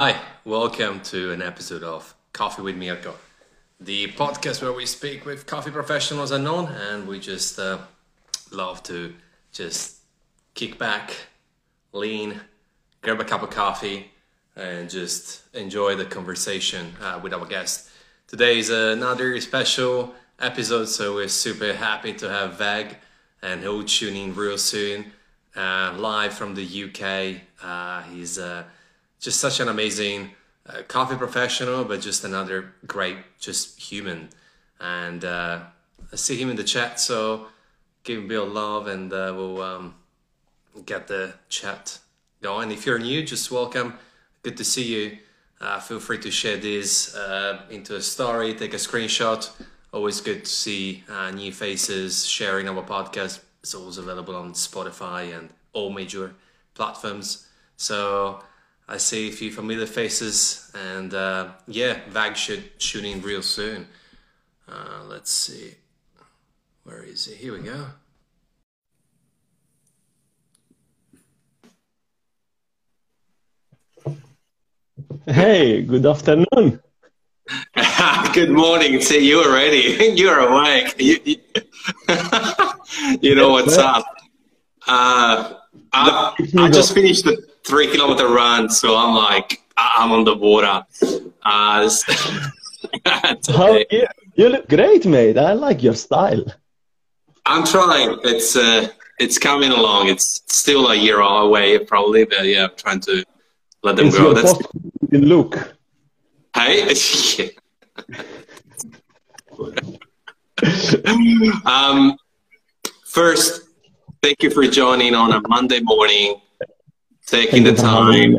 Hi, welcome to an episode of Coffee with Mirko, the podcast where we speak with coffee professionals unknown and we just uh, love to just kick back, lean, grab a cup of coffee, and just enjoy the conversation uh, with our guest. Today is another special episode, so we're super happy to have Veg, and he'll tune in real soon, uh, live from the UK. Uh, he's uh, just such an amazing uh, coffee professional, but just another great, just human. And uh, I see him in the chat, so give him a bit of love, and uh, we'll um, get the chat going. If you're new, just welcome. Good to see you. Uh, feel free to share this uh, into a story, take a screenshot. Always good to see uh, new faces sharing our podcast. It's always available on Spotify and all major platforms. So I see a few familiar faces, and uh, yeah, Vag should tune in real soon. Uh, let's see, where is he? Here we go. Hey, good afternoon. good morning See, you already. You're awake. You, you, you know what's up. Uh, I, I just finished the three kilometer run, so I'm like, I'm on the water. Uh, How, you, you look great, mate. I like your style. I'm trying. It's uh, it's coming along. It's still a year away, probably, but yeah, I'm trying to let them it's grow. That's look. Hey. um, first, thank you for joining on a Monday morning taking the time,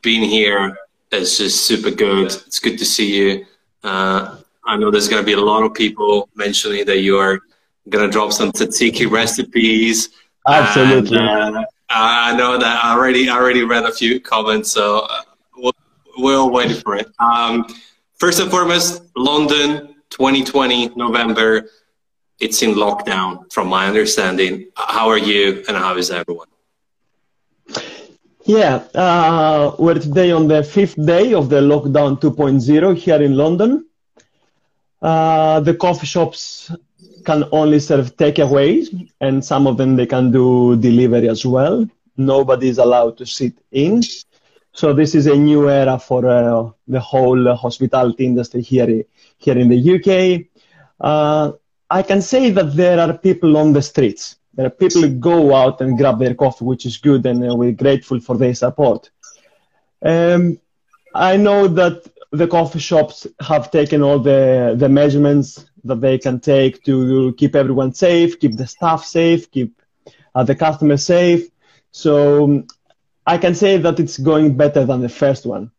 being here is just super good. It's good to see you. Uh, I know there's going to be a lot of people mentioning that you are going to drop some tzatziki recipes. Absolutely. And, uh, I know that I already I already read a few comments, so uh, we'll, we're waiting for it. Um, first and foremost, London, 2020 November. It's in lockdown, from my understanding. How are you, and how is everyone? Yeah, uh, we're today on the fifth day of the lockdown 2.0 here in London. Uh, the coffee shops can only serve takeaways, and some of them they can do delivery as well. Nobody is allowed to sit in. So this is a new era for uh, the whole hospitality industry here, here in the UK. Uh, I can say that there are people on the streets there are people who go out and grab their coffee, which is good, and uh, we're grateful for their support. Um, I know that the coffee shops have taken all the, the measurements that they can take to keep everyone safe, keep the staff safe, keep uh, the customers safe. So um, I can say that it's going better than the first one.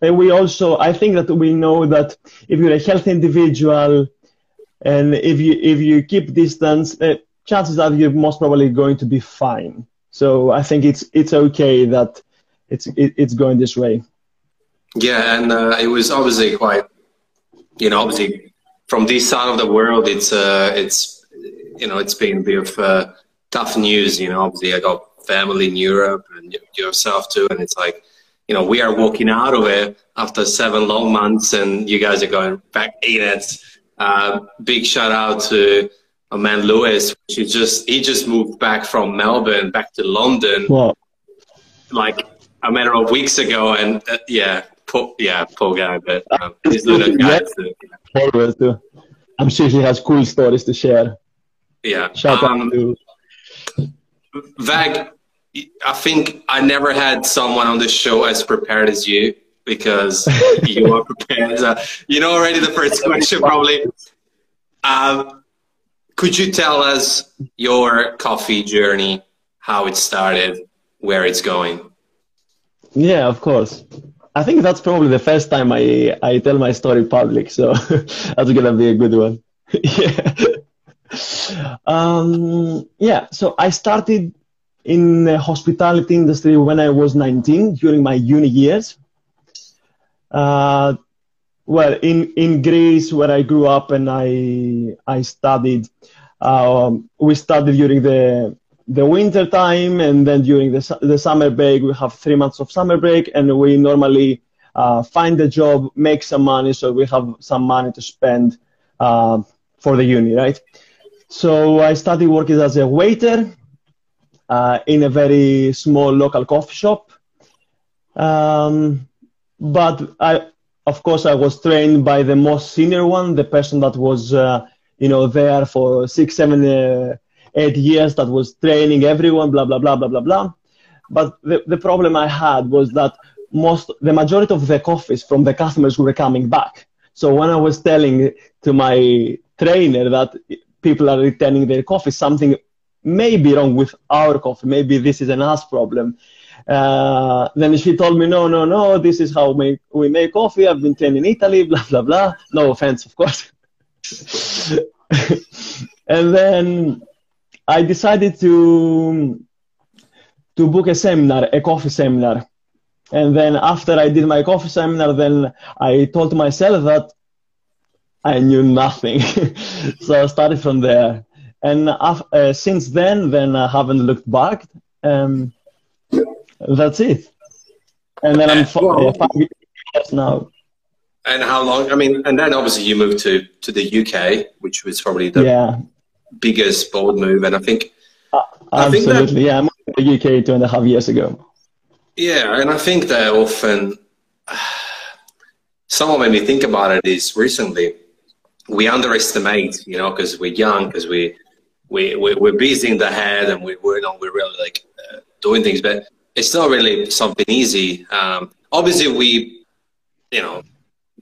And we also, I think that we know that if you're a healthy individual and if you if you keep distance, uh, chances are you're most probably going to be fine. So I think it's it's okay that it's it, it's going this way. Yeah, and uh, it was obviously quite, you know, obviously from this side of the world, it's uh, it's you know, it's been a bit of uh, tough news. You know, obviously I got family in Europe and yourself too, and it's like, you know, we are walking out of it after seven long months, and you guys are going back in it. Uh, big shout out to a man Lewis, he just he just moved back from Melbourne back to London, like a matter of weeks ago, and uh, yeah, poor, yeah, poor guy, but um, he's doing a guy. Always do. I'm sure he has cool stories to share. Yeah, shout um, out to Vag. I think I never had someone on the show as prepared as you because you are prepared. Uh, you know already the first question probably. Um, could you tell us your coffee journey, how it started, where it's going? Yeah, of course. I think that's probably the first time I, I tell my story public, so that's gonna be a good one. yeah. Um, yeah, so I started in the hospitality industry when I was 19 during my uni years. Uh, well, in, in Greece, where I grew up and I, I studied, um, we studied during the the winter time, and then during the, the summer break, we have three months of summer break, and we normally uh, find a job, make some money, so we have some money to spend uh, for the uni, right? So I started working as a waiter uh, in a very small local coffee shop. Um, but I, of course, I was trained by the most senior one, the person that was, uh, you know, there for six, seven, uh, eight years, that was training everyone, blah blah blah blah blah blah. But the, the problem I had was that most, the majority of the coffees from the customers were coming back. So when I was telling to my trainer that people are returning their coffee, something may be wrong with our coffee. Maybe this is an us problem. Uh, then she told me, no, no, no, this is how we, we make coffee. I've been trained in Italy, blah, blah, blah. No offense, of course. and then I decided to, to book a seminar, a coffee seminar. And then after I did my coffee seminar, then I told myself that I knew nothing. so I started from there. And uh, since then, then I haven't looked back. Um, that's it. And then I'm well, five years now. And how long? I mean, and then obviously you moved to to the UK, which was probably the yeah. biggest bold move. And I think, uh, I absolutely, think that, yeah, I moved to the UK two and a half years ago. Yeah, and I think that often, someone made me think about it is recently we underestimate, you know, because we're young, because we we we're busy in the head, and we, we're not we're really like uh, doing things, but it's not really something easy. Um, obviously, we, you know,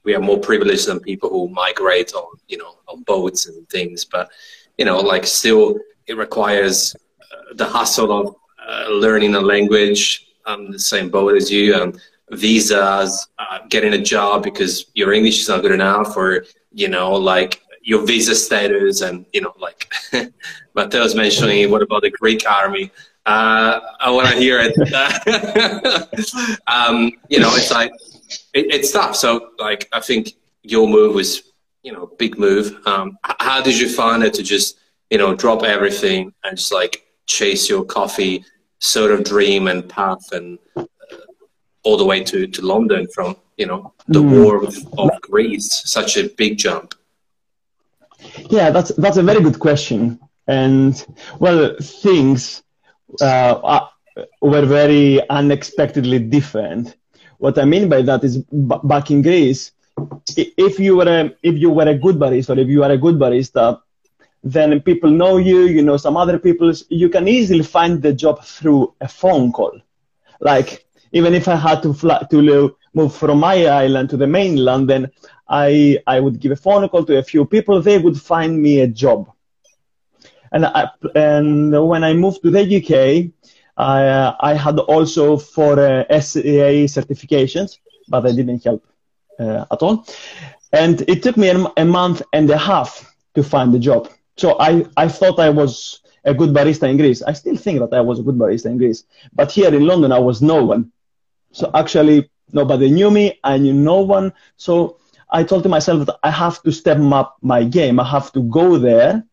we are more privileged than people who migrate on, you know, on boats and things, but you know, like still, it requires uh, the hustle of uh, learning a language. I'm the same boat as you. Um, visas, uh, getting a job because your English is not good enough, or you know, like your visa status, and you know, like Matteo's mentioning, what about the Greek army? Uh, I want to hear it. um, you know, it's like it, it's tough. So, like, I think your move was, you know, big move. Um, how did you find it to just, you know, drop everything and just like chase your coffee sort of dream and path and uh, all the way to, to London from, you know, the mm. war of, of Greece? Such a big jump. Yeah, that's that's a very good question. And well, things uh, uh, were very unexpectedly different. What I mean by that is b- back in Greece, if you were a if you were a good barista or if you are a good barista, then people know you, you know some other people. You can easily find the job through a phone call. Like even if I had to fly to move from my island to the mainland, then I I would give a phone call to a few people. They would find me a job. And, I, and when I moved to the UK, I, uh, I had also four uh, SCA certifications, but I didn't help uh, at all. And it took me a, a, month and a half to find a job. So I, I thought I was a good barista in Greece. I still think that I was a good barista in Greece. But here in London, I was no one. So actually, nobody knew me. I knew no one. So I told myself that I have to step up my game. I have to go there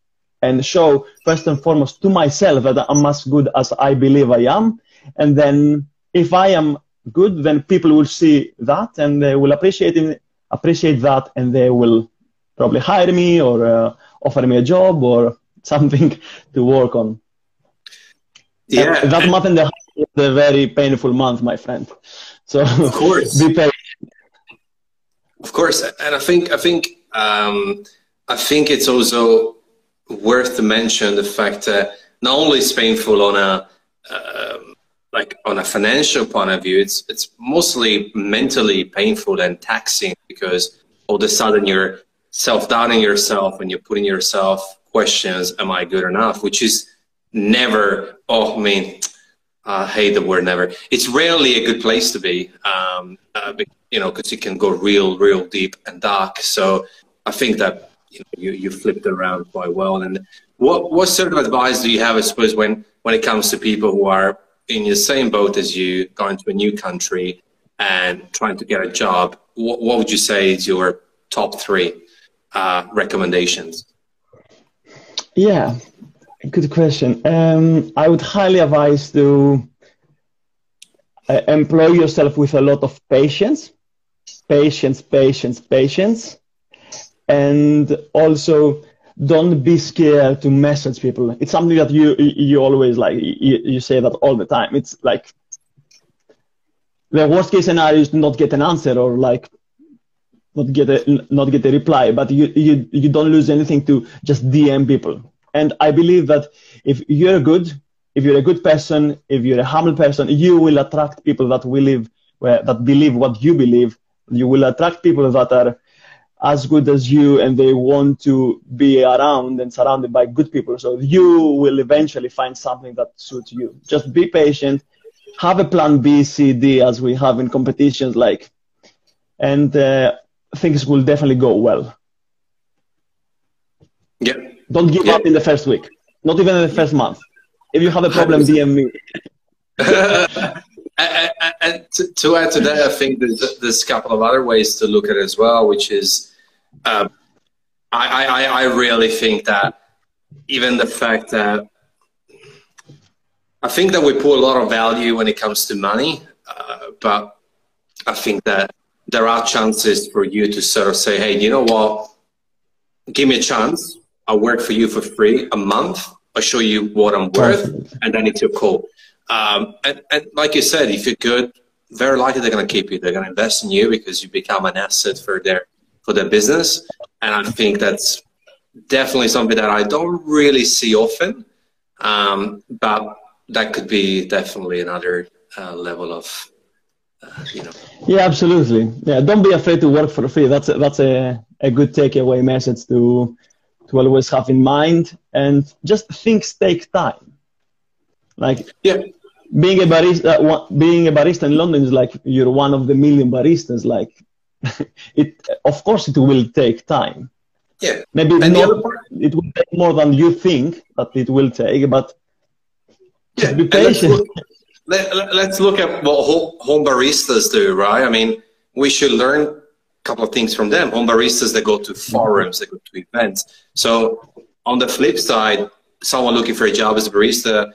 and show first and foremost to myself that I'm as good as I believe I am. And then if I am good, then people will see that and they will appreciate it, appreciate that, and they will probably hire me or uh, offer me a job or something to work on. Yeah, and that month and a half was a very painful month, my friend. So of course, be patient. Of course, and I think I think um, I think it's also worth to mention the fact that not only is painful on a um, like on a financial point of view, it's it's mostly mentally painful and taxing because all of a sudden you're self-doubting yourself and you're putting yourself questions, am I good enough? Which is never, oh, I mean, I hate the word never. It's rarely a good place to be, um, uh, you know, because it can go real, real deep and dark. So I think that you, know, you, you flipped around quite well. And what, what sort of advice do you have, I suppose, when, when it comes to people who are in the same boat as you, going to a new country and trying to get a job? What, what would you say is your top three uh, recommendations? Yeah. Good question. Um, I would highly advise to uh, employ yourself with a lot of patience, patience, patience, patience, and also don't be scared to message people. It's something that you you always like. You, you say that all the time. It's like the worst case scenario is not get an answer or like not get a not get a reply, but you you you don't lose anything to just DM people. And I believe that if you're good, if you're a good person, if you're a humble person, you will attract people that where that believe what you believe. You will attract people that are as good as you and they want to be around and surrounded by good people. So you will eventually find something that suits you. Just be patient, have a plan B, C, D as we have in competitions like, and uh, things will definitely go well. Yeah. Don't give yeah. up in the first week, not even in the first month. If you have a problem, DM me. and, to, add to that, I think there's, there's a couple of other ways to look at it as well, which is um, I, I, I really think that even the fact that I think that we put a lot of value when it comes to money, uh, but I think that there are chances for you to sort of say, hey, you know what? Give me a chance. I'll work for you for free a month. I'll show you what I'm worth, and then it's your call. Um, and, and like you said, if you're good, very likely they're going to keep you. They're going to invest in you because you become an asset for their for their business. And I think that's definitely something that I don't really see often. Um, but that could be definitely another uh, level of, uh, you know. Yeah, absolutely. Yeah, don't be afraid to work for free. That's a, that's a, a good takeaway message to to always have in mind. And just things take time. Like yeah, being a barista, being a barista in London is like you're one of the million baristas. Like it, of course, it will take time. Yeah, maybe not, it will take more than you think that it will take, but yeah, be patient. Let's look, let, us look at what home baristas do, right? I mean, we should learn a couple of things from them. Home baristas they go to forums, they go to events. So on the flip side, someone looking for a job as a barista,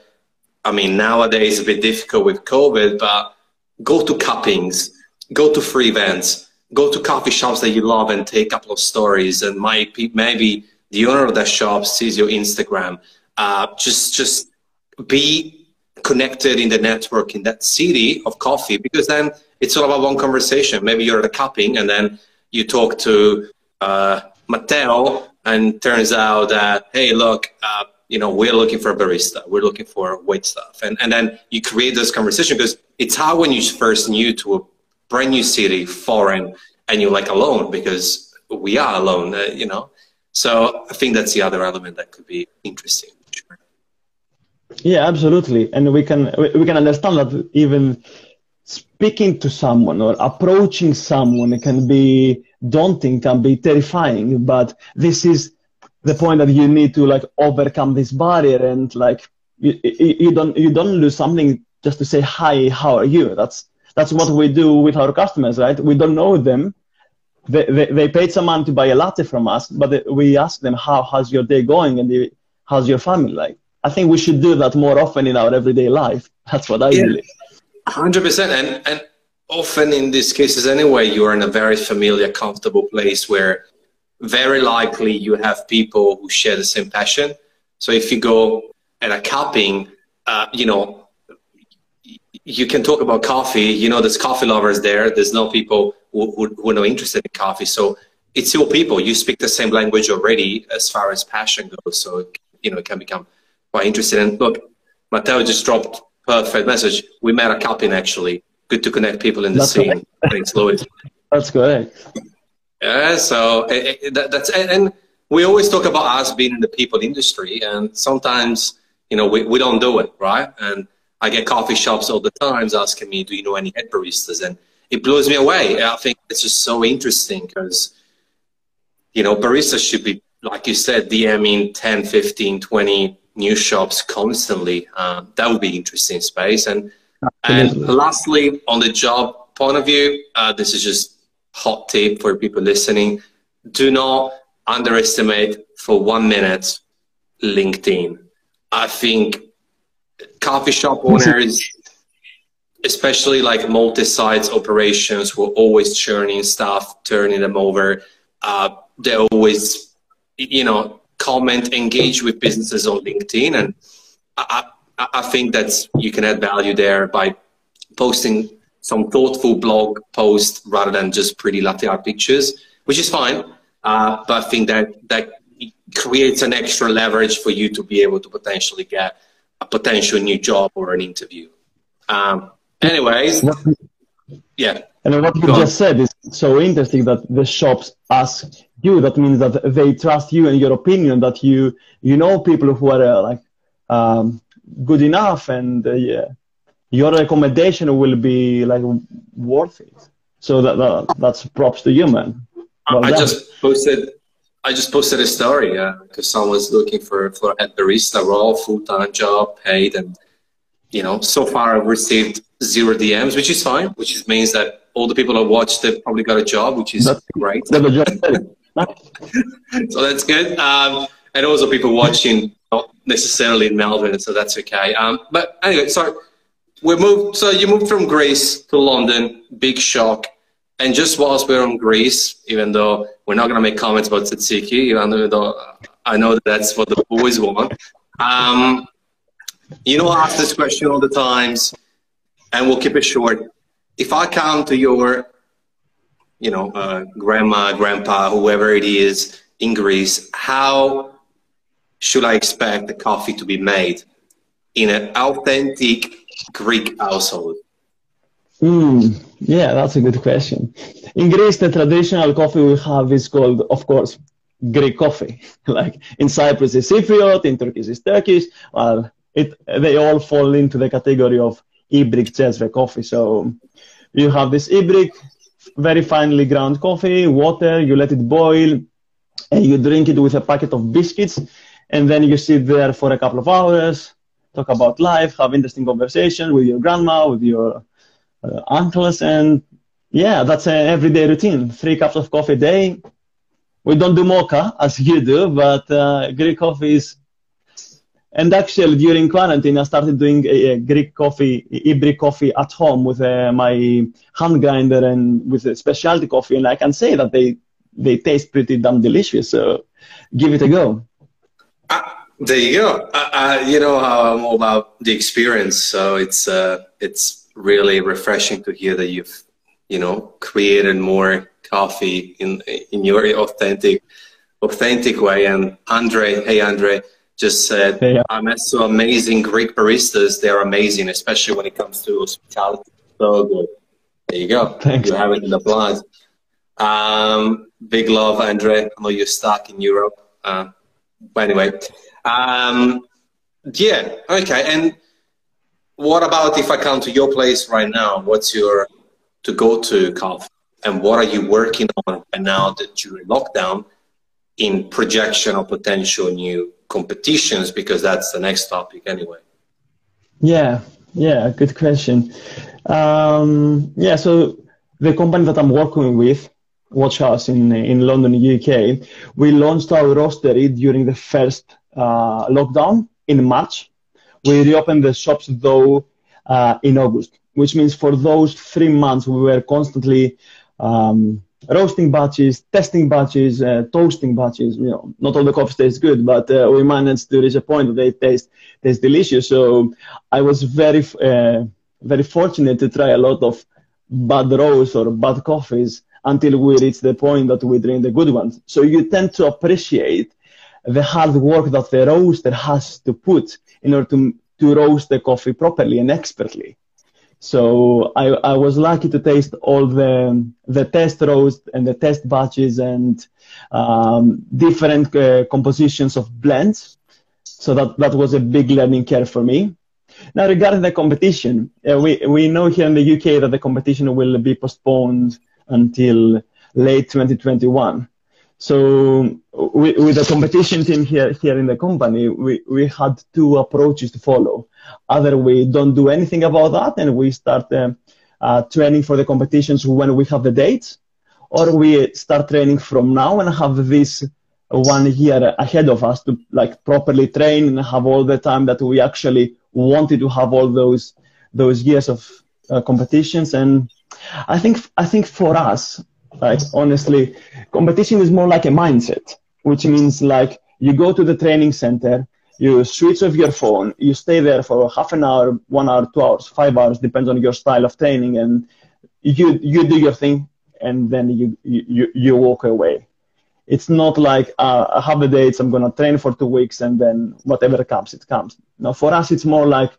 I mean, nowadays it's a bit difficult with COVID, but go to cuppings, go to free events, go to coffee shops that you love and take a couple of stories. And my, maybe the owner of that shop sees your Instagram. Uh, just, just be connected in the network in that city of coffee because then it's all about one conversation. Maybe you're at a cupping and then you talk to uh, Matteo and turns out that, hey, look, uh, you know, we're looking for a barista. We're looking for wait staff. And, and then you create this conversation because it's how when you first new to a brand new city, foreign, and you're like alone because we are alone, uh, you know. So I think that's the other element that could be interesting. Yeah, absolutely, and we can we can understand that even speaking to someone or approaching someone can be daunting, can be terrifying, but this is the point that you need to like overcome this barrier and like you, you don't you don't lose something just to say hi how are you that's that's what we do with our customers right? We don't know them. They, they, they paid some money to buy a latte from us but we ask them how how's your day going? And they, how's your family like? I think we should do that more often in our everyday life. That's what i yeah, believe. 100% and and often in these cases anyway you are in a very familiar comfortable place where very likely you have people who share the same passion. So if you go at a cupping, uh, you know, you can talk about coffee. You know, there's coffee lovers there. There's no people who, who, who are not interested in coffee. So it's your people. You speak the same language already as far as passion goes. So, you know, it can become quite interesting. And look, Matteo just dropped perfect message. We met a cupping actually. Good to connect people in the That's scene. Thanks, Louis. That's good. Yeah, so it, it, that, that's and, and, we always talk about us being in the people industry, and sometimes you know we, we don't do it right. And I get coffee shops all the times asking me, "Do you know any head baristas?" And it blows me away. I think it's just so interesting because you know baristas should be like you said, DMing 10, 15, 20 new shops constantly. Uh, that would be interesting space. And Absolutely. and lastly, on the job point of view, uh, this is just hot tip for people listening. Do not underestimate for one minute LinkedIn. I think coffee shop owners, especially like multi-sites operations, were always churning stuff, turning them over. Uh, they always, you know, comment, engage with businesses on LinkedIn, and I, I, I think that you can add value there by posting some thoughtful blog post rather than just pretty latte art pictures, which is fine. Uh, but I think that that creates an extra leverage for you to be able to potentially get a potential new job or an interview. Um, anyways, yeah. And what you Go just on. said is so interesting that the shops ask you. That means that they trust you and your opinion. That you you know people who are uh, like um, good enough, and uh, yeah, your recommendation will be like worth it. So that, that that's props to you, man. Well I just posted I just posted a story because uh, someone's looking for for a barista role, full time job, paid, and you know, so far I've received zero DMs, which is fine, which means that all the people that watched it probably got a job, which is that's, great. so that's good. Um, and also people watching, not necessarily in Melbourne, so that's okay. Um, but anyway, so we moved. So you moved from Greece to London. Big shock. And just whilst we're on Greece, even though we're not going to make comments about tzatziki, even though I know that that's what the boys want. Um, you know, I ask this question all the times, and we'll keep it short. If I come to your, you know, uh, grandma, grandpa, whoever it is in Greece, how should I expect the coffee to be made in an authentic Greek household? Mm, yeah, that's a good question. In Greece, the traditional coffee we have is called, of course, Greek coffee. like in Cyprus is Cypriot, in Turkey is Turkish. Well, it, they all fall into the category of Ibrik Cezve coffee. So you have this Ibrik, very finely ground coffee, water, you let it boil, and you drink it with a packet of biscuits, and then you sit there for a couple of hours, talk about life, have interesting conversations with your grandma, with your uh, and yeah, that's an everyday routine. Three cups of coffee a day. We don't do mocha as you do, but uh, Greek coffee is. And actually, during quarantine, I started doing a, a Greek coffee, Ibrik coffee at home with uh, my hand grinder and with a specialty coffee, and I can say that they they taste pretty damn delicious. So, give it a go. Uh, there you go. Uh, uh, you know how I'm all about the experience, so it's uh, it's really refreshing to hear that you've you know created more coffee in in your authentic authentic way. And andre hey andre just said hey, yeah. i met some amazing greek baristas. They're amazing especially when it comes to hospitality. So good. There you go. Thanks. you have it in the blood um, big love andre. I know you're stuck in europe. Uh, but anyway um, yeah okay. And what about if I come to your place right now? What's your to go to coffee? And what are you working on right now that in lockdown in projection of potential new competitions? Because that's the next topic anyway. Yeah, yeah, good question. Um, yeah, so the company that I'm working with, Watch House in in London, UK, we launched our roastery during the first uh, lockdown in March we reopened the shops though uh, in August, which means for those three months we were constantly um, roasting batches, testing batches, uh, toasting batches. You know, not all the coffee tastes good, but uh, we managed to reach a point that they taste taste delicious. So I was very uh, very fortunate to try a lot of bad roasts or bad coffees until we reach the point that we drink the good ones. So you tend to appreciate the hard work that the roaster has to put in order to, to roast the coffee properly and expertly. So I, I was lucky to taste all the, the test roast and the test batches and um, different uh, compositions of blends. So that, that was a big learning curve for me. Now, regarding the competition, uh, we, we know here in the UK that the competition will be postponed until late 2021. So with, with the competition team here here in the company, we, we had two approaches to follow. Either we don't do anything about that and we start uh, uh, training for the competitions when we have the dates, or we start training from now and have this one year ahead of us to like properly train and have all the time that we actually wanted to have all those those years of uh, competitions and i think i think for us like honestly competition is more like a mindset which means like you go to the training center you switch off your phone you stay there for half an hour one hour two hours five hours depends on your style of training and you you do your thing and then you you, you walk away it's not like uh, I have the dates, I'm going to train for two weeks, and then whatever comes, it comes. Now, for us, it's more like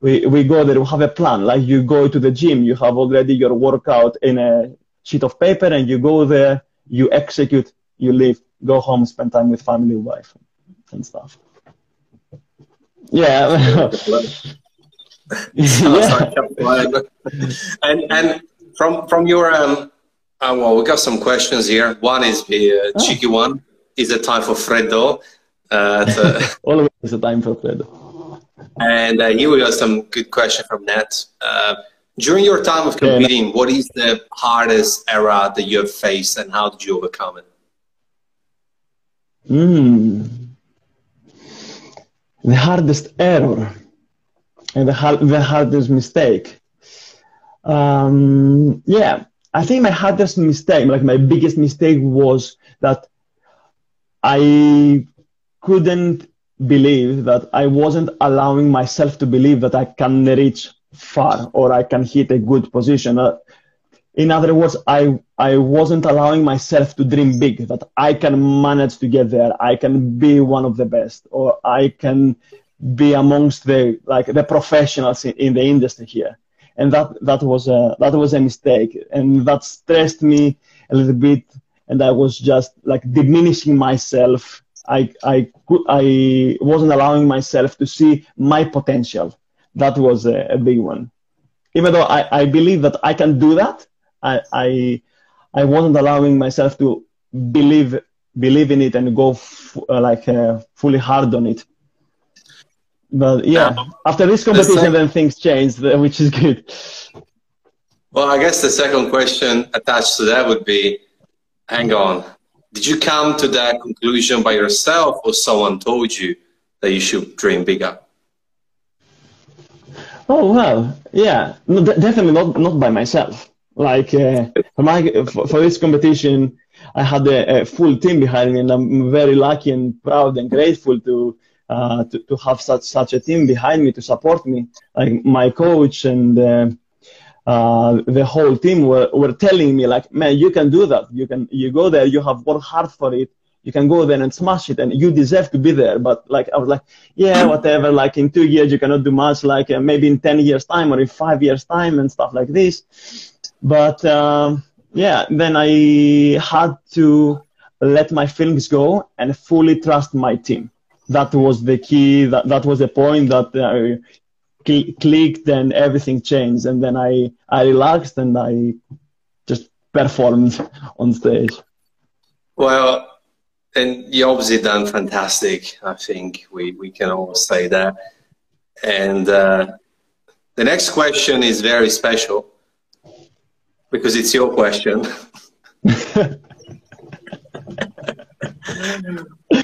we, we go there, we have a plan. Like you go to the gym, you have already your workout in a sheet of paper, and you go there, you execute, you leave, go home, spend time with family, wife, and stuff. Yeah. yeah. and and from from your um, uh, well, we got some questions here. One is the uh, oh. cheeky one. Is it time for Freddo? Uh, to... Always a time for Freddo. And uh, here we got some good question from Nat. During your time of competing, yeah. what is the hardest era that you have faced, and how did you overcome it? Mm. The hardest error and the, the hardest mistake. Um, yeah, I think my hardest mistake, like my biggest mistake was that I couldn't believe that I wasn't allowing myself to believe that I can reach far or I can hit a good position. Uh, in other words, I, I wasn't allowing myself to dream big, that I can manage to get there. I can be one of the best or I can be amongst the, like the professionals in, in the industry here and that that was a that was a mistake, and that stressed me a little bit, and I was just like diminishing myself. I I could I wasn't allowing myself to see my potential. That was a, a big one. Even though I, I believe that I can do that, I I I wasn't allowing myself to believe believe in it and go f- uh, like uh, fully hard on it but yeah, um, after this competition, sec- then things changed, which is good. Well, I guess the second question attached to that would be hang on, did you come to that conclusion by yourself or someone told you that you should dream bigger? Oh, well, yeah, no, definitely not, not by myself. Like uh, for, my, for, for, this competition, I had a, a full team behind me, and I'm very lucky and proud and grateful to uh, to, to have such such a team behind me to support me. Like my coach and uh, uh, the whole team were, were telling me like, man, you can do that. You can you go there. You have worked hard for it. You can go there and smash it, and you deserve to be there. But like I was like, yeah, whatever. Like in two years you cannot do much. Like uh, maybe in ten years time or in five years time and stuff like this. But um, yeah, then I had to let my feelings go and fully trust my team that was the key. That that was the point that uh, cl- clicked and everything changed. And then I I relaxed and I just performed on stage. Well, and you obviously done fantastic. I think we we can all say that. And uh, the next question is very special because it's your question.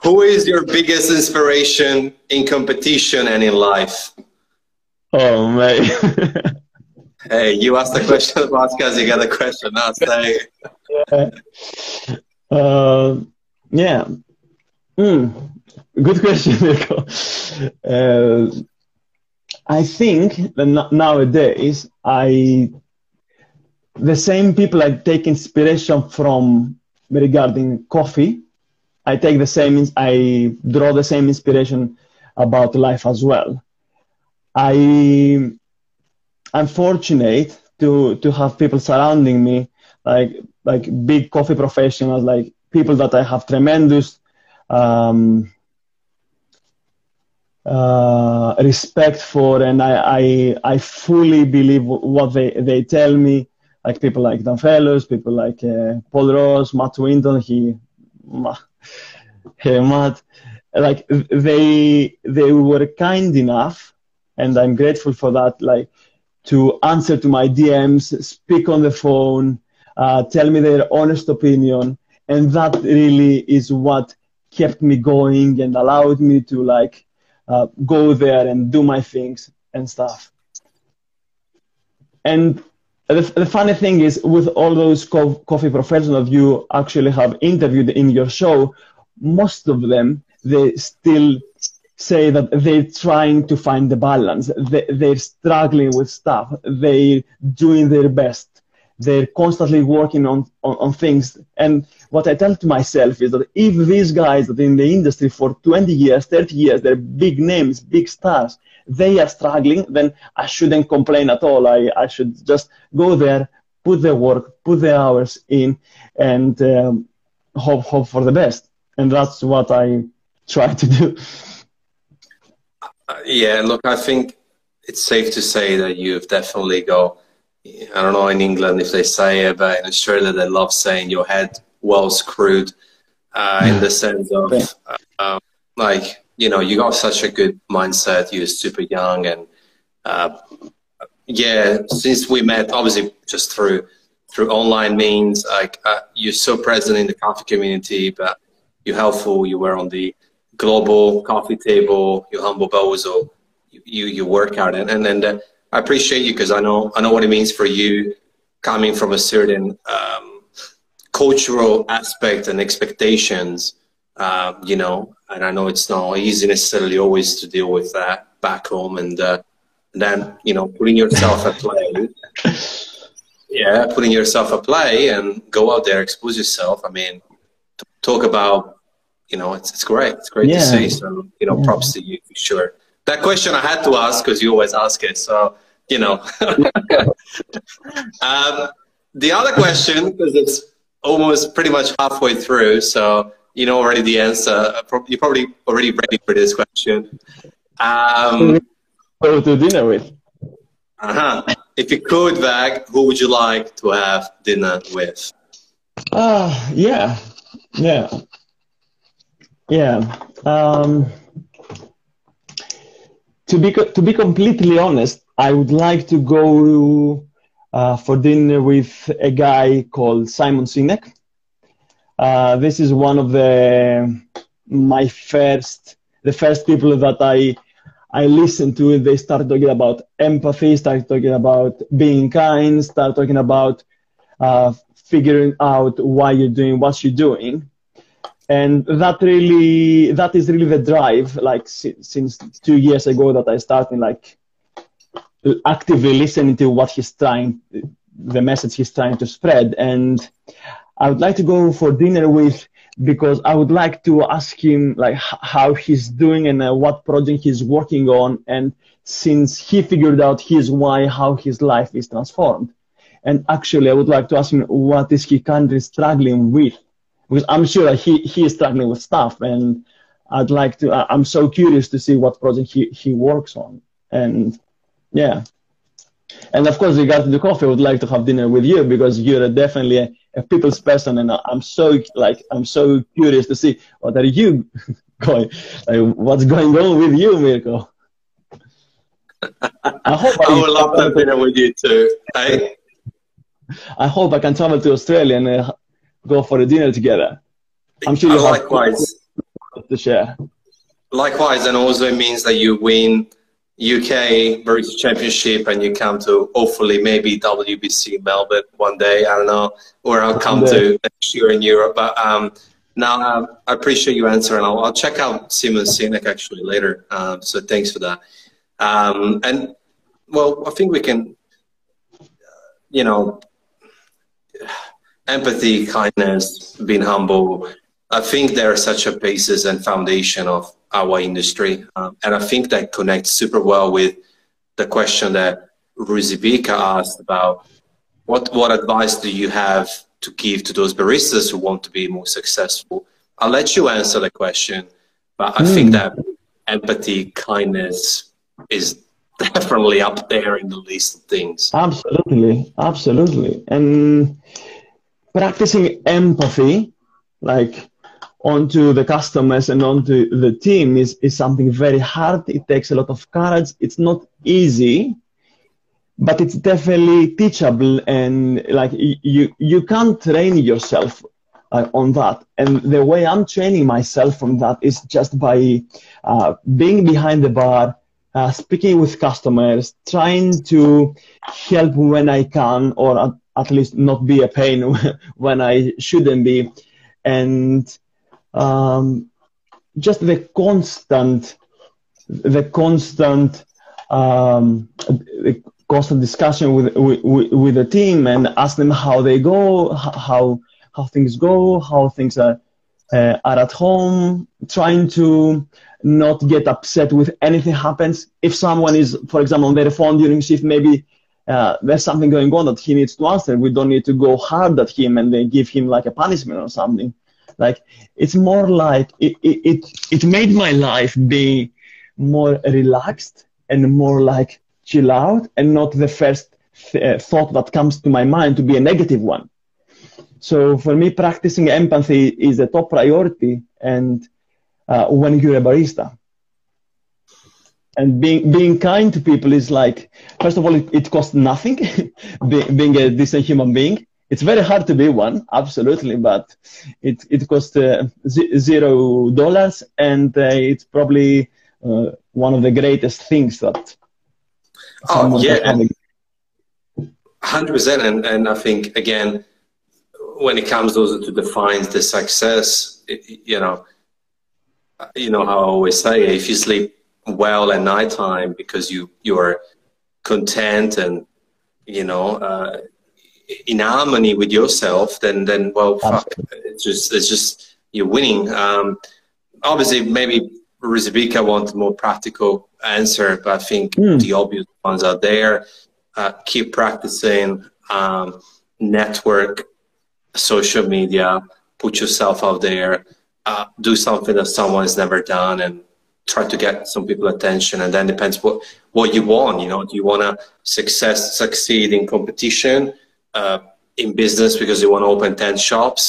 Who is your biggest inspiration in competition and in life? Oh, man. hey, you asked the question, Vasquez, you got the question. Now say. yeah. Uh, yeah. Mm. Good question, Nico. Uh, I think that nowadays, I the same people I take inspiration from regarding coffee I take the same, I draw the same inspiration about life as well. I, I'm fortunate to, to have people surrounding me, like, like big coffee professionals, like people that I have tremendous, um, uh, respect for, and I, I, I fully believe what they, they tell me. Like people like Dan Fellows, people like uh, Paul Ross, Matt Winton. He, Matt, like they they were kind enough, and I'm grateful for that. Like to answer to my DMs, speak on the phone, uh, tell me their honest opinion, and that really is what kept me going and allowed me to like uh, go there and do my things and stuff. And the, the funny thing is, with all those co- coffee professionals you actually have interviewed in your show, most of them they still say that they're trying to find the balance. They, they're struggling with stuff. They're doing their best. They're constantly working on, on, on, things. And what I tell to myself is that if these guys that in the industry for 20 years, 30 years, they're big names, big stars, they are struggling, then I shouldn't complain at all. I, I should just go there, put the work, put the hours in, and um, hope, hope for the best. And that's what I try to do. Uh, yeah, look, I think it's safe to say that you've definitely got. I don't know in England if they say it, but in Australia they love saying your head well screwed, uh, in the sense of uh, like you know you got such a good mindset. You're super young, and uh, yeah, since we met, obviously just through through online means, like uh, you're so present in the coffee community, but you're helpful. You were on the global coffee table, you humble bozo, you, you, you work out and, and then the, I appreciate you because I know I know what it means for you coming from a certain um, cultural aspect and expectations, uh, you know, and I know it's not easy necessarily always to deal with that back home and, uh, and then, you know, putting yourself at play. yeah, putting yourself at play and go out there, expose yourself. I mean, talk about you know, it's, it's great. It's great yeah. to see. So, you know, yeah. props to you for sure. That question I had to ask because you always ask it. So, you know. um, the other question, because it's almost pretty much halfway through, so you know already the answer. You're probably already ready for this question. Um, Go to dinner with. Uh-huh. If you could, Vag, who would you like to have dinner with? Uh, yeah. Yeah. Yeah. Um, to be to be completely honest, I would like to go uh, for dinner with a guy called Simon Sinek. Uh, this is one of the my first the first people that I I listened to. They start talking about empathy, start talking about being kind, start talking about uh, figuring out why you're doing what you're doing and that really that is really the drive like since two years ago that i started like actively listening to what he's trying the message he's trying to spread. And i would like to go for dinner with because i would like to ask him like how he's doing and uh, what project he's working on. And since he figured out his why how his life is transformed. And actually i would like to ask him what is he currently struggling with? Because I'm sure he, he is struggling with stuff. And I'd like to, I'm so curious to see what project he, he works on. And yeah. And of course, regarding the coffee, I would like to have dinner with you because you're definitely a, a people's person. And I'm so like, I'm so curious to see what are you going, like, what's going on with you, Mirko? I hope I, I would love to have dinner with you too. Hey? I hope I can travel to Australia and uh, go for a dinner together. I'm sure you likewise to share. Likewise, and also it means that you win UK Barista Championship and you come to hopefully maybe WBC Melbourne one day. I don't know, or I'll come to next year in Europe. But um, now um, I appreciate you answering. I'll, I'll check out Simon Sinek actually later. Um, so thanks for that. Um, and well, I think we can, you know empathy, kindness, being humble. I think they're such a basis and foundation of our industry. Um, and I think that connects super well with the question that Ruzibika asked about what, what advice do you have to give to those baristas who want to be more successful? I'll let you answer the question, but I mm. think hmm. that empathy, kindness is definitely up there in the list of things. Absolutely, absolutely. And practicing empathy, like onto the customers and onto the team is, is something very hard. It takes a lot of courage. It's not easy, but it's definitely teachable. And like you, you can't train yourself uh, on that. And the way I'm training myself from that is just by uh, being behind the bar, uh, speaking with customers, trying to help when I can, or at, at least not be a pain when I shouldn't be, and um, just the constant, the constant, um, the constant discussion with, with with the team and ask them how they go, how how things go, how things are uh, are at home, trying to not get upset with anything happens. If someone is, for example, on their phone during shift, maybe uh, there's something going on that he needs to answer. We don't need to go hard at him and then give him like a punishment or something. Like it's more like it, it, it, it made my life be more relaxed and more like chill out and not the first th- uh, thought that comes to my mind to be a negative one. So for me, practicing empathy is a top priority. And uh, when you're a barista, and being being kind to people is like, first of all, it, it costs nothing. being a decent human being, it's very hard to be one, absolutely, but it it costs uh, zero dollars, and uh, it's probably uh, one of the greatest things that. Oh yeah, hundred percent, and and I think again when it comes also to define the success, you know, you know how I always say, if you sleep well at nighttime because you you are content and you know uh, in harmony with yourself, then then well, fuck, it's just it's just you're winning. Um, obviously, maybe Rizabika wants a more practical answer, but I think mm. the obvious ones are there. Uh, keep practicing. Um, network social media, put yourself out there, uh, do something that someone has never done, and try to get some people attention. And then depends what what you want. You know, do you want to success succeed in competition, uh, in business because you want to open ten shops?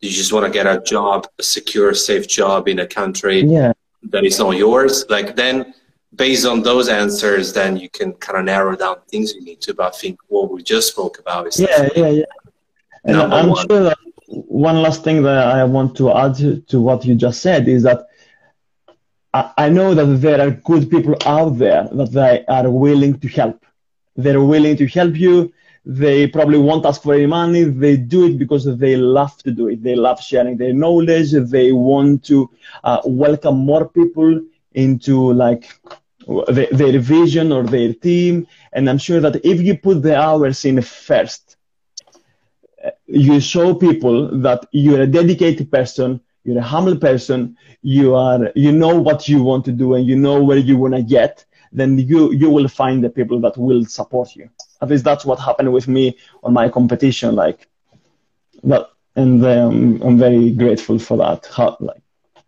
You just want to get a job, a secure, safe job in a country yeah. that is not yours? Like then. Based on those answers, then you can kind of narrow down things you need to. But I think what we just spoke about is yeah, yeah, yeah and I'm one. sure that one last thing that I want to add to what you just said is that I know that there are good people out there that they are willing to help. They're willing to help you. They probably won't ask for any money. They do it because they love to do it. They love sharing their knowledge. They want to uh, welcome more people into like their vision or their team. And I'm sure that if you put the hours in first, you show people that you're a dedicated person, you're a humble person, you are, you know what you want to do and you know where you want to get, then you, you will find the people that will support you. At least that's what happened with me on my competition. Like that, and um, I'm very grateful for that. How, like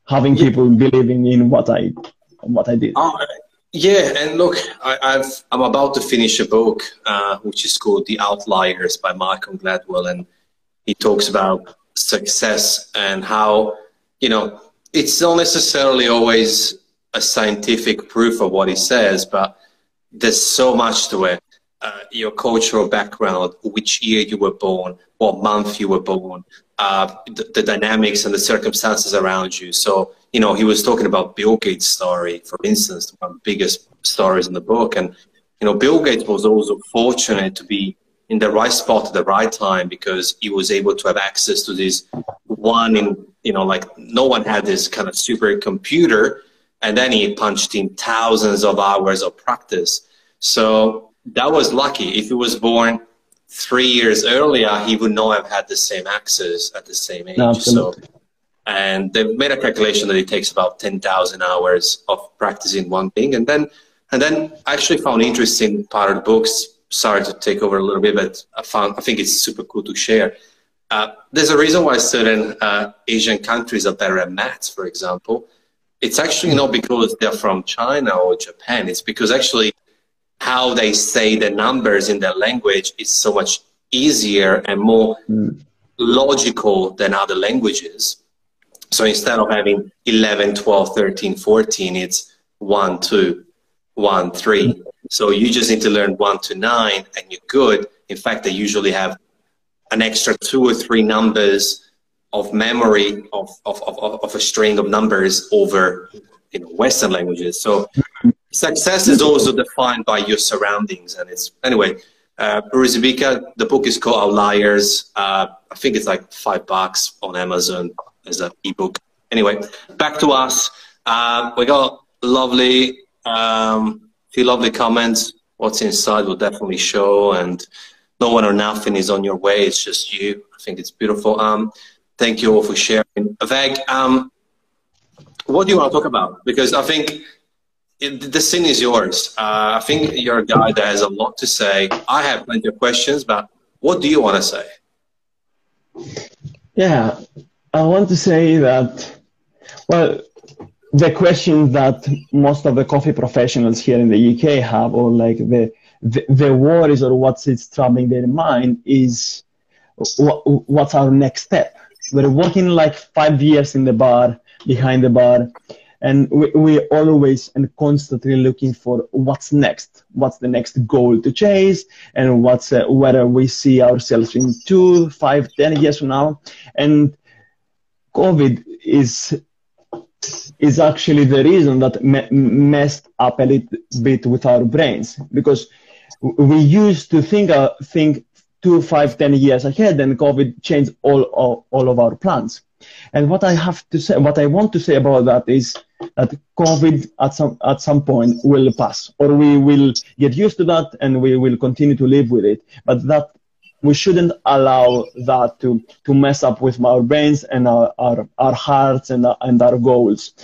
having people believing in what I, what I did. Oh, yeah, and look, I, I'm about to finish a book uh, which is called The Outliers by Malcolm Gladwell, and he talks about success and how you know it's not necessarily always a scientific proof of what he says, but there's so much to it. Uh, your cultural background, which year you were born, what month you were born, uh, the, the, dynamics and the circumstances around you. So, you know, he was talking about Bill Gates' story, for instance, one of the biggest stories in the book. And, you know, Bill Gates was also fortunate to be in the right spot at the right time because he was able to have access to this one in you know like no one had this kind of super computer and then he punched in thousands of hours of practice so that was lucky if he was born three years earlier he would not have had the same access at the same age so and they made a calculation that it takes about 10,000 hours of practicing one thing and then and then I actually found interesting part of the books sorry to take over a little bit, but I found I think it's super cool to share. Uh, there's a reason why certain uh, Asian countries are better at maths, for example. It's actually not because they're from China or Japan. It's because actually how they say the numbers in their language is so much easier and more mm. logical than other languages. So instead of having 11, 12, 13, 14, it's 1, 2, 1, 3. So you just need to learn one to nine and you're good. In fact, they usually have an extra two or three numbers of memory of, of, of, of a string of numbers over you know, Western languages. So success is also defined by your surroundings. And it's, anyway, uh, the book is called Outliers. Uh, I think it's like five bucks on Amazon as an ebook. Anyway, back to us. Uh, we got lovely, um, few lovely comments. What's inside will definitely show, and no one or nothing is on your way. It's just you. I think it's beautiful. Um, thank you all for sharing. Veg, um, what do you want to talk about? Because I think the scene is yours. Uh, I think you're a guy that has a lot to say. I have plenty of questions, but what do you want to say? Yeah, I want to say that, well, the question that most of the coffee professionals here in the UK have, or like the, the, the worries or what's it's troubling their mind is what, what's our next step? We're working like five years in the bar, behind the bar, and we, we're always and constantly looking for what's next. What's the next goal to chase? And what's uh, whether we see ourselves in two five ten years from now? And covid is is actually the reason that me- messed up a little bit with our brains. Because we used to think uh, think two five ten years ahead and covid changed all, all all of our plans. And what I have to say, what I want to say about that is that COVID at some at some point will pass, or we will get used to that and we will continue to live with it. But that we shouldn't allow that to to mess up with our brains and our our, our hearts and our, and our goals.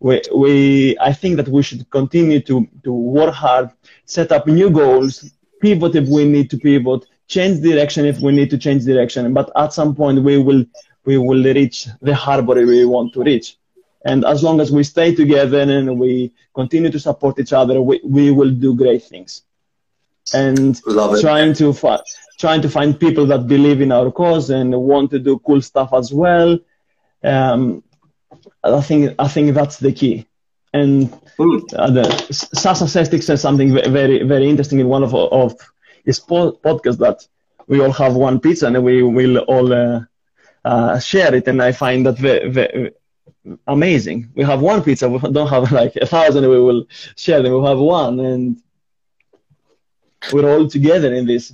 We, we I think that we should continue to to work hard, set up new goals, pivot if we need to pivot, change direction if we need to change direction. But at some point we will we will reach the harbor we want to reach. And as long as we stay together and we continue to support each other, we, we will do great things. And trying to find trying to find people that believe in our cause and want to do cool stuff as well. Um, I think I think that's the key. And uh, the, Sasa Sestic says something very very interesting in one of of his podcasts that we all have one pizza and we will all uh, uh, share it, and I find that very, very amazing. We have one pizza, we don't have like a thousand. We will share them. We have one, and we're all together in this.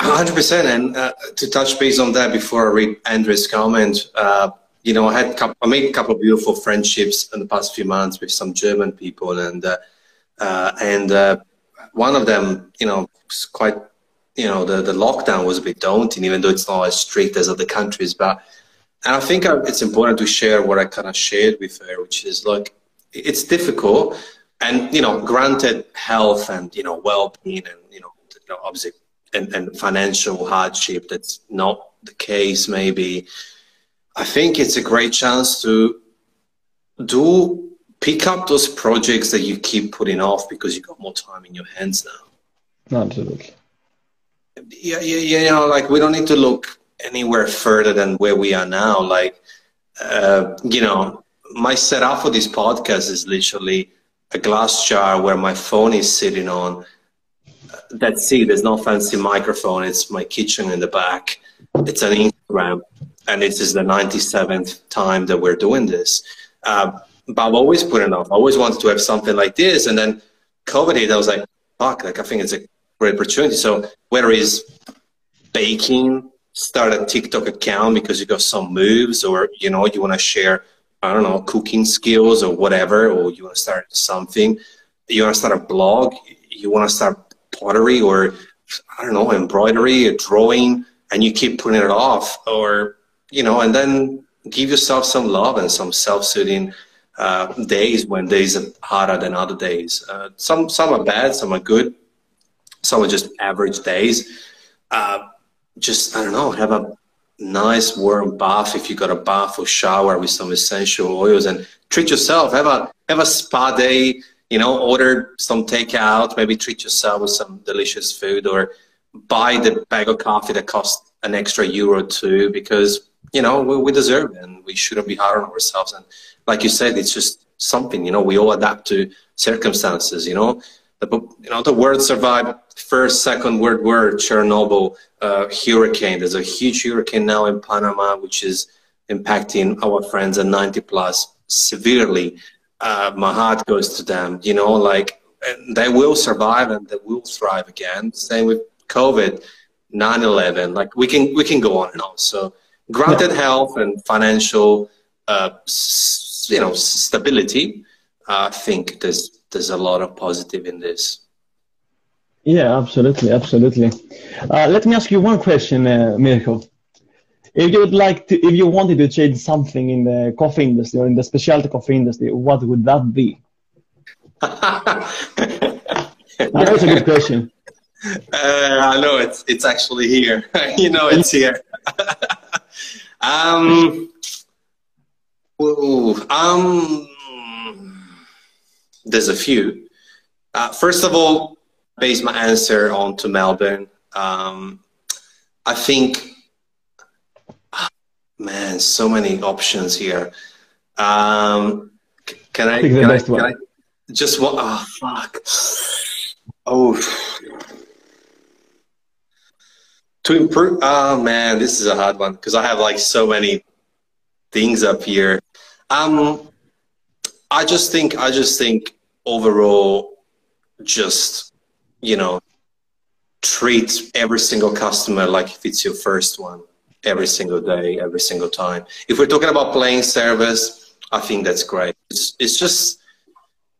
100%. And uh, to touch base on that before I read Andrew's comment, uh, you know, I had couple, I made a couple of beautiful friendships in the past few months with some German people, and uh, uh and uh, one of them, you know, was quite you know, the, the lockdown was a bit daunting, even though it's not as strict as other countries. But and I think it's important to share what I kind of shared with her, which is like it's difficult, and you know, granted, health and you know, well-being, and you know, you know obviously, and, and financial hardship. That's not the case. Maybe I think it's a great chance to do pick up those projects that you keep putting off because you've got more time in your hands now. Absolutely yeah, yeah, yeah, you know, like we don't need to look anywhere further than where we are now. Like, uh, you know, my setup for this podcast is literally a glass jar where my phone is sitting on. That's it. There's no fancy microphone. It's my kitchen in the back. It's an Instagram, and this is the 97th time that we're doing this. Uh, but I've always put it off. I always wanted to have something like this, and then COVID hit. I was like, fuck, like I think it's a great opportunity. So whether it's baking, start a TikTok account because you got some moves, or you know you want to share, I don't know, cooking skills or whatever, or you want to start something, you want to start a blog, you want to start pottery or I don't know, embroidery or drawing, and you keep putting it off, or you know, and then give yourself some love and some self-soothing uh, days when days are harder than other days. Uh, some some are bad, some are good some are just average days. Uh, just, I don't know, have a nice warm bath if you got a bath or shower with some essential oils and treat yourself. Have a, have a spa day, you know, order some takeout, maybe treat yourself with some delicious food or buy the bag of coffee that costs an extra euro or two because, you know, we, we deserve it and we shouldn't be hard on ourselves. And like you said, it's just something, you know, we all adapt to circumstances, you know, the, you know, the world survived first, second World War, Chernobyl, uh, hurricane. There's a huge hurricane now in Panama, which is impacting our friends at 90 plus severely. Uh, my heart goes to them. You know, like they will survive and they will thrive again. Same with COVID, 9/11. Like we can we can go on and on. So granted yeah. health and financial, uh, you know, stability. I think there's there's a lot of positive in this. Yeah, absolutely, absolutely. Uh, let me ask you one question, uh, Mirko. If you would like to, if you wanted to change something in the coffee industry or in the specialty coffee industry, what would that be? That's a good question. Uh, I know it's it's actually here. you know it's here. um, ooh, um, there's a few. Uh, first of all, base my answer on to Melbourne. Um, I think, man, so many options here. Um, can I? Can I, can I just what? Oh fuck. Oh. To improve, oh man, this is a hard one because I have like so many things up here. Um, I just think, I just think overall, just you know, treat every single customer like if it's your first one every single day, every single time. If we're talking about playing service, I think that's great. It's, it's just,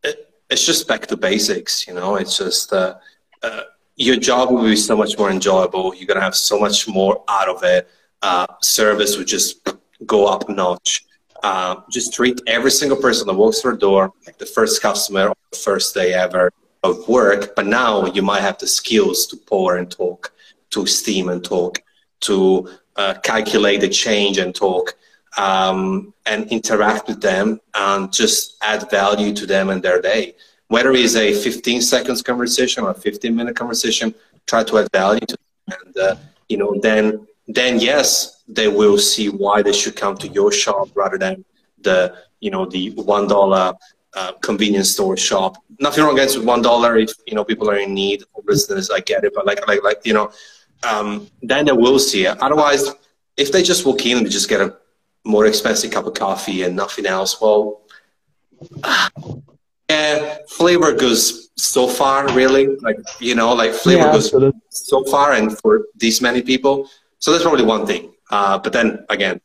it, it's just back to basics, you know, it's just, uh, uh, your job will be so much more enjoyable. You're to have so much more out of it. Uh, service would just go up notch. Uh, just treat every single person that walks through the door like the first customer the first day ever of work, but now you might have the skills to pour and talk, to steam and talk, to uh, calculate the change and talk, um, and interact with them and just add value to them and their day. Whether it's a 15 seconds conversation or a 15 minute conversation, try to add value to them. And, uh, you know, then, then yes, they will see why they should come to your shop rather than the, you know, the $1 uh, convenience store shop. Nothing wrong against one dollar if you know people are in need or business. I get it, but like like like you know, um, then they will see it. Otherwise, if they just walk in and just get a more expensive cup of coffee and nothing else, well, yeah, flavor goes so far. Really, like you know, like flavor yeah, goes absolutely. so far, and for these many people, so that's probably one thing. Uh, but then again,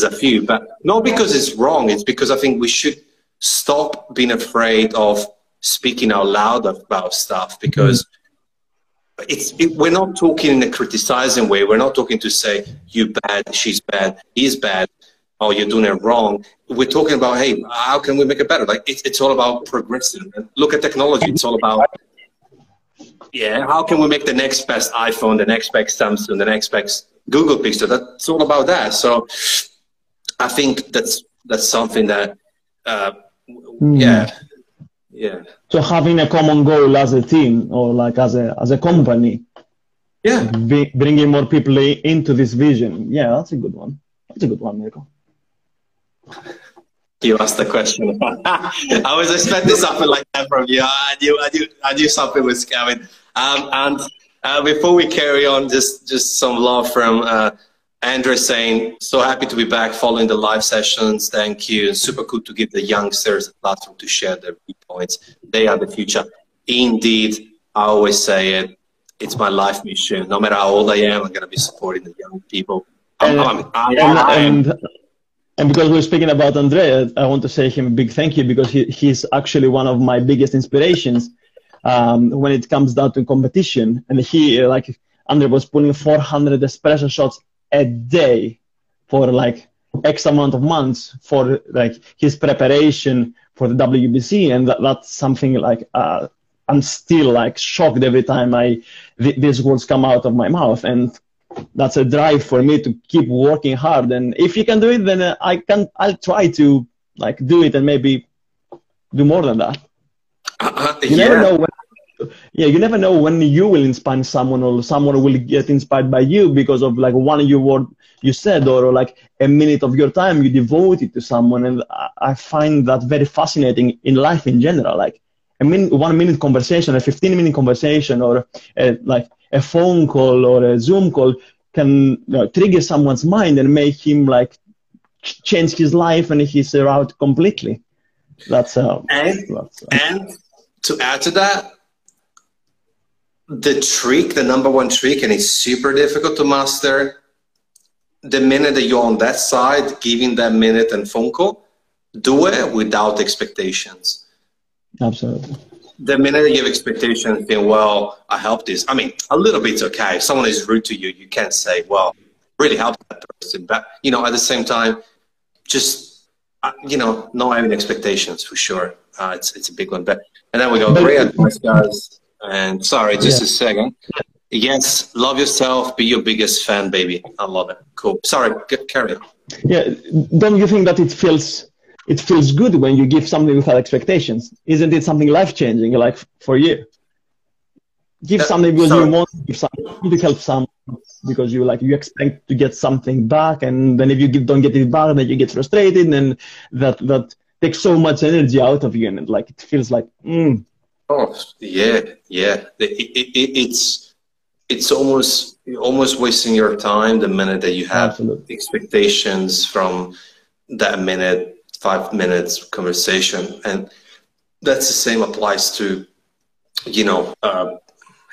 there's a few, but not because it's wrong. It's because I think we should stop being afraid of speaking out loud about stuff because it's it, we're not talking in a criticizing way. We're not talking to say you're bad, she's bad, he's bad, or you're doing it wrong. We're talking about hey, how can we make it better? Like it, it's all about progressing. Look at technology. It's all about yeah, how can we make the next best iPhone, the next best Samsung, the next best Google Pixel? That's all about that. So I think that's that's something that, uh, mm. yeah, yeah. So having a common goal as a team or like as a as a company, yeah, be, bringing more people into this vision. Yeah, that's a good one. That's a good one, Mirko. You asked the question. I was expecting something like that from you. I knew, I knew, I knew something was coming. Um, and uh, before we carry on, just just some love from uh, Andrew saying, so happy to be back following the live sessions. Thank you. Super cool to give the youngsters a platform to share their viewpoints. They are the future. Indeed, I always say it. It's my life mission. No matter how old I am, I'm going to be supporting the young people. I'm, and, I'm, I'm, and, and, because we're speaking about Andrea, I want to say him a big thank you because he, he's actually one of my biggest inspirations um, when it comes down to competition. And he, like, Andrea was pulling 400 espresso shots a day for like X amount of months for like his preparation for the WBC, and that, that's something like uh, I'm still like shocked every time I th- these words come out of my mouth, and that's a drive for me to keep working hard. And if you can do it, then uh, I can. I'll try to like do it and maybe do more than that. Uh, uh you yeah. never know when yeah you never know when you will inspire someone or someone will get inspired by you because of like one of your word you said or like a minute of your time you devoted to someone and i find that very fascinating in life in general like a minute, one minute conversation, a 15 minute conversation, or a, like a phone call or a Zoom call can you know, trigger someone's mind and make him like change his life and his route completely. That's uh, and that's, uh, and to add to that, the trick, the number one trick, and it's super difficult to master. The minute that you're on that side, giving that minute and phone call, do it without expectations. Absolutely. The minute you have expectations, think, well, I help this. I mean, a little bit's okay. If someone is rude to you, you can't say, well, really help that person. But, you know, at the same time, just, uh, you know, not having expectations for sure. Uh, it's, it's a big one. But, and then we go, great advice, guys. And sorry, just yeah. a second. Yes, love yourself. Be your biggest fan, baby. I love it. Cool. Sorry, carry on. Yeah, don't you think that it feels it feels good when you give something without expectations? Isn't it something life changing, like for you? Give uh, something because sorry. you want to give something to help someone because you like you expect to get something back, and then if you give, don't get it back, then you get frustrated, and that that takes so much energy out of you, and like it feels like. Mm. Oh yeah, yeah. It, it, it, it's it's almost almost wasting your time the minute that you have Absolutely. expectations from that minute five minutes conversation and that's the same applies to you know uh,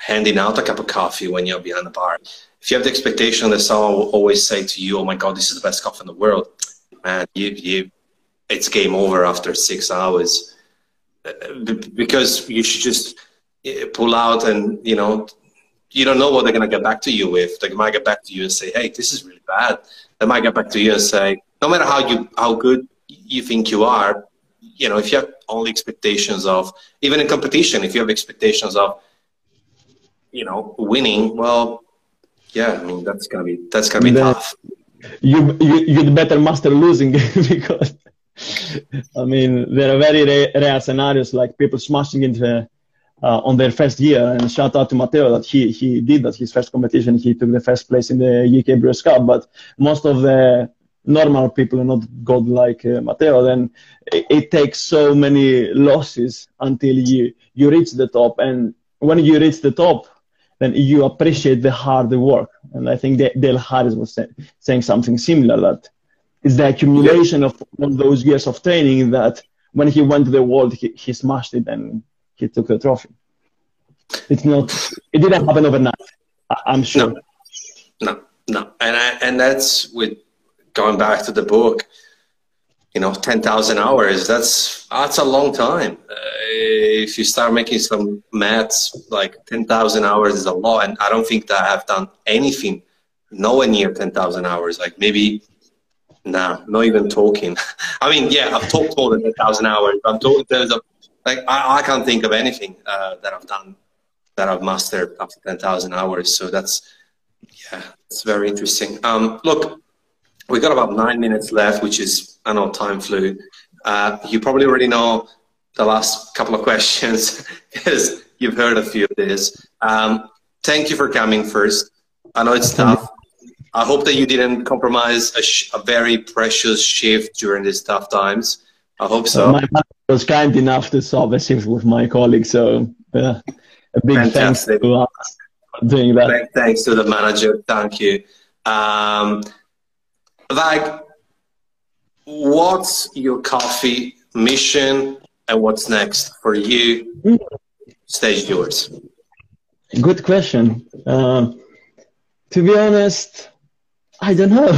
handing out a cup of coffee when you're behind the bar if you have the expectation that someone will always say to you oh my god this is the best coffee in the world man you, you it's game over after six hours because you should just uh, pull out and you know you don't know what they're going to get back to you with they might get back to you and say hey this is really bad they might get back to you and say no matter how you how good you think you are, you know, if you have only expectations of, even in competition, if you have expectations of, you know, winning, well, yeah, I mean, that's gonna be that's gonna be then tough. You, you you'd better master losing because, I mean, there are very rare, rare scenarios like people smashing into. Uh, on their first year, and shout out to Matteo that he he did that his first competition. He took the first place in the UK Brewers Cup, but most of the normal people are not God like uh, Matteo, then it, it, takes so many losses until you, you reach the top. And when you reach the top, then you appreciate the hard work. And I think Dale Harris was say, saying something similar that it's the accumulation of all those years of training that when he went to the world, he, he smashed it and he took the trophy. It's not, it didn't happen overnight, I'm sure. No, no, no. And, I, and that's with going back to the book, you know, 10,000 hours, that's, that's a long time. Uh, if you start making some maths, like 10,000 hours is a lot. And I don't think that I've done anything nowhere near 10,000 hours. Like maybe, nah, not even talking. I mean, yeah, I've talked more than 10,000 hours. I'm talking in terms of, like, I, I can't think of anything uh, that I've done that I've mastered after 10,000 hours. So that's, yeah, it's very interesting. Um, look, we got about nine minutes left, which is, I know time flew. Uh, you probably already know the last couple of questions because you've heard a few of this. Um, thank you for coming first. I know it's tough. I hope that you didn't compromise a, sh- a very precious shift during these tough times. I hope so. My manager was kind enough to solve a shift with my colleagues, so uh, a big Fantastic. thanks to us for doing that. Thanks to the manager. Thank you. Um, like what's your coffee mission and what's next for you stage yours good question uh, to be honest i don't know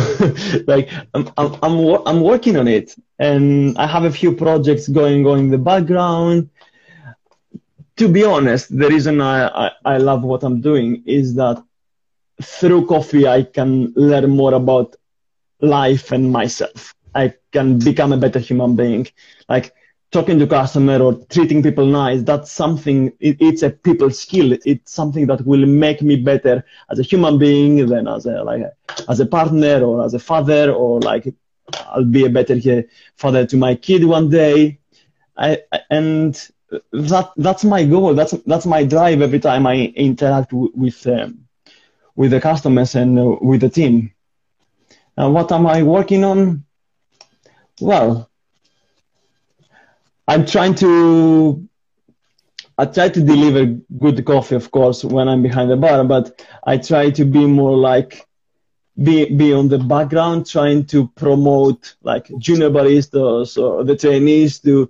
like I'm, I'm, I'm, I'm working on it and i have a few projects going on in the background to be honest the reason I, I, I love what i'm doing is that through coffee i can learn more about life and myself. I can become a better human being. Like talking to customer or treating people nice, that's something, it, it's a people skill. It's something that will make me better as a human being than as a, like, as a partner or as a father or like, I'll be a better father to my kid one day. I, and that, that's my goal. That's, that's my drive every time I interact w- with, um, with the customers and uh, with the team. Uh, what am I working on? Well, I'm trying to I try to deliver good coffee, of course, when I'm behind the bar, but I try to be more like be be on the background, trying to promote like junior baristas or the trainees to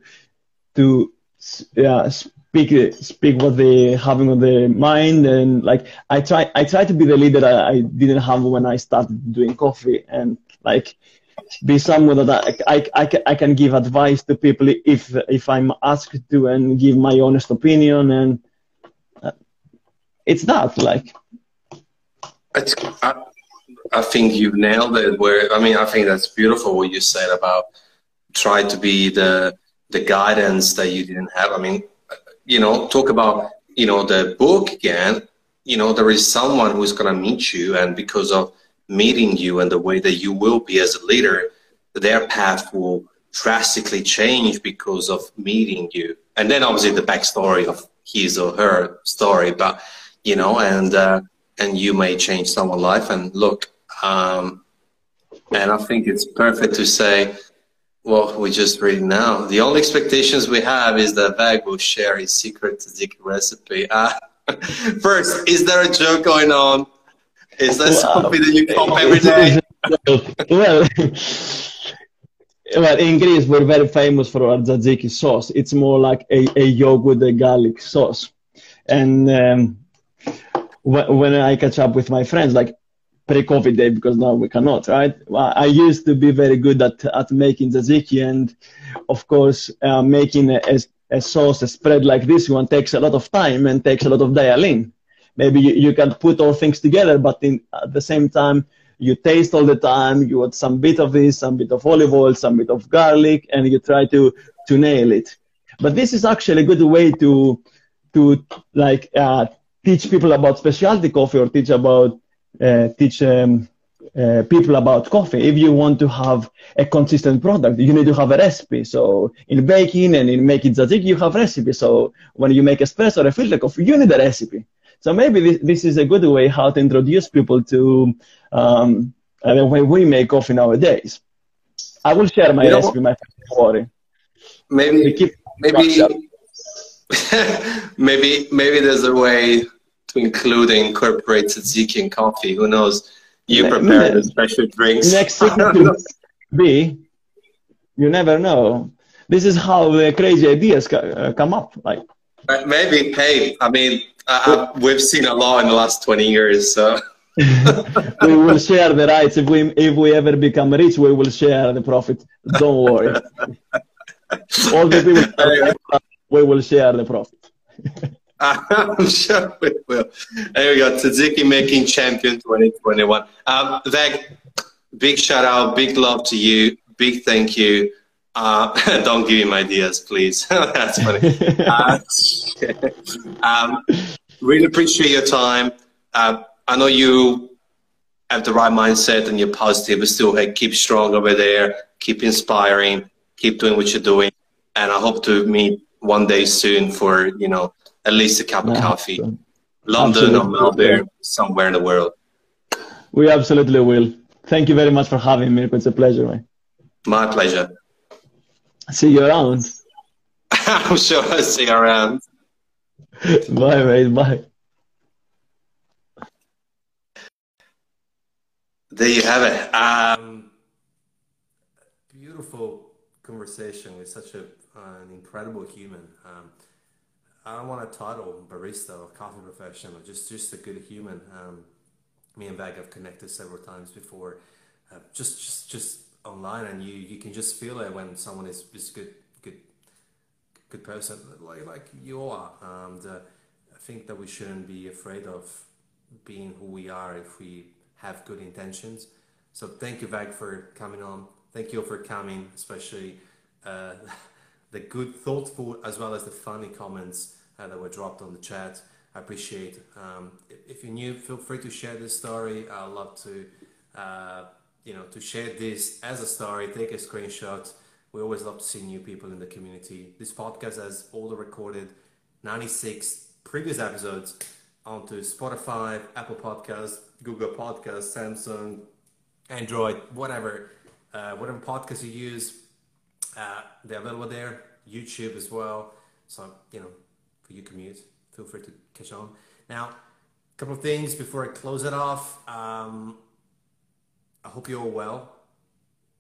to yeah speak speak what they having on their mind and like I try I try to be the leader I, I didn't have when I started doing coffee and like be someone that I, I, I, can give advice to people if if I'm asked to and give my honest opinion and uh, it's that like. It's, I, I think you've nailed it where I mean I think that's beautiful what you said about try to be the the guidance that you didn't have. I mean you know talk about you know the book again. You know there is someone who's going to meet you and because of meeting you and the way that you will be as a leader, their path will drastically change because of meeting you. And then obviously the backstory of his or her story, but you know, and uh, and you may change someone's life. And look, um, and I think it's perfect to say, well, we just read now. The only expectations we have is that Veg will share his secret tzatziki recipe. Uh, first, is there a joke going on? Is that wow. something that you cop every day? well, well, in Greece, we're very famous for our tzatziki sauce. It's more like a, a yogurt a garlic sauce. And um, when I catch up with my friends, like pre-COVID day, because now we cannot, right? I used to be very good at, at making tzatziki, and of course, uh, making a, a, sauce, a spread like this one takes a lot of time and takes a lot of dialing maybe you, you can put all things together, but in, at the same time, you taste all the time, you add some bit of this, some bit of olive oil, some bit of garlic, and you try to, to nail it. But this is actually a good way to, to like, uh, teach people about specialty coffee or teach about, uh, teach, um, uh, people about coffee. If you want to have a consistent product, you need to have a recipe. So in baking and in making tzatziki, you have recipe. So when you make espresso or a filter coffee, you need a recipe. So maybe this, this is a good way how to introduce people to um, the way we make coffee nowadays. I will share my you know, recipe, my worry. Maybe, keep maybe, maybe, maybe there's a way to include and incorporate tzatziki and coffee. Who knows? You prepare the special drinks. Next thing to be, you never know. This is how the crazy ideas uh, come up. Like maybe, hey, I mean, uh, we've seen a lot in the last 20 years, so. we will share the rights. If we, if we ever become rich, we will share the profit. Don't worry. All the people, we will share the profit. I'm sure we will. There we go. Tzatziki making champion 2021. Um, Veg, big shout out, big love to you. Big thank you. Uh, don't give him ideas, please. That's funny. Uh, um, really appreciate your time. Uh, I know you have the right mindset and you're positive, but still, hey, keep strong over there. Keep inspiring. Keep doing what you're doing. And I hope to meet one day soon for, you know, at least a cup of coffee. London absolutely. or Melbourne, somewhere in the world. We absolutely will. Thank you very much for having me. It's a pleasure, man. My pleasure. See you around. I'm sure I'll see you around. bye, mate. Bye. There you have it. Um, beautiful conversation with such a, uh, an incredible human. Um, I don't want a title barista or coffee professional, just just a good human. Um, me and Veg have connected several times before. Uh, just just just online and you you can just feel it when someone is is good good good person like like you are. And uh, I think that we shouldn't be afraid of being who we are if we have good intentions. So thank you Veg for coming on. Thank you for coming especially uh, the good thoughtful as well as the funny comments uh, that were dropped on the chat. I appreciate um, if you're new feel free to share this story. I'd love to uh, you know, to share this as a story, take a screenshot. We always love to see new people in the community. This podcast has all the recorded 96 previous episodes onto Spotify, Apple Podcasts, Google Podcasts, Samsung, Android, whatever, uh, whatever podcast you use. Uh, they're available there. YouTube as well. So you know, for your commute. Feel free to catch on. Now, a couple of things before I close it off. Um, I hope you're all well.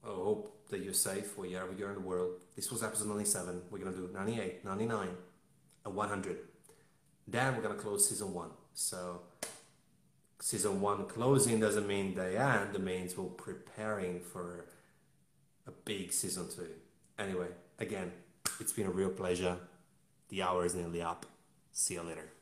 I hope that you're safe wherever you're in the world. This was episode 97. We're going to do 98, 99, and 100. Then we're going to close season one. So, season one closing doesn't mean the end, it means we're preparing for a big season two. Anyway, again, it's been a real pleasure. The hour is nearly up. See you later.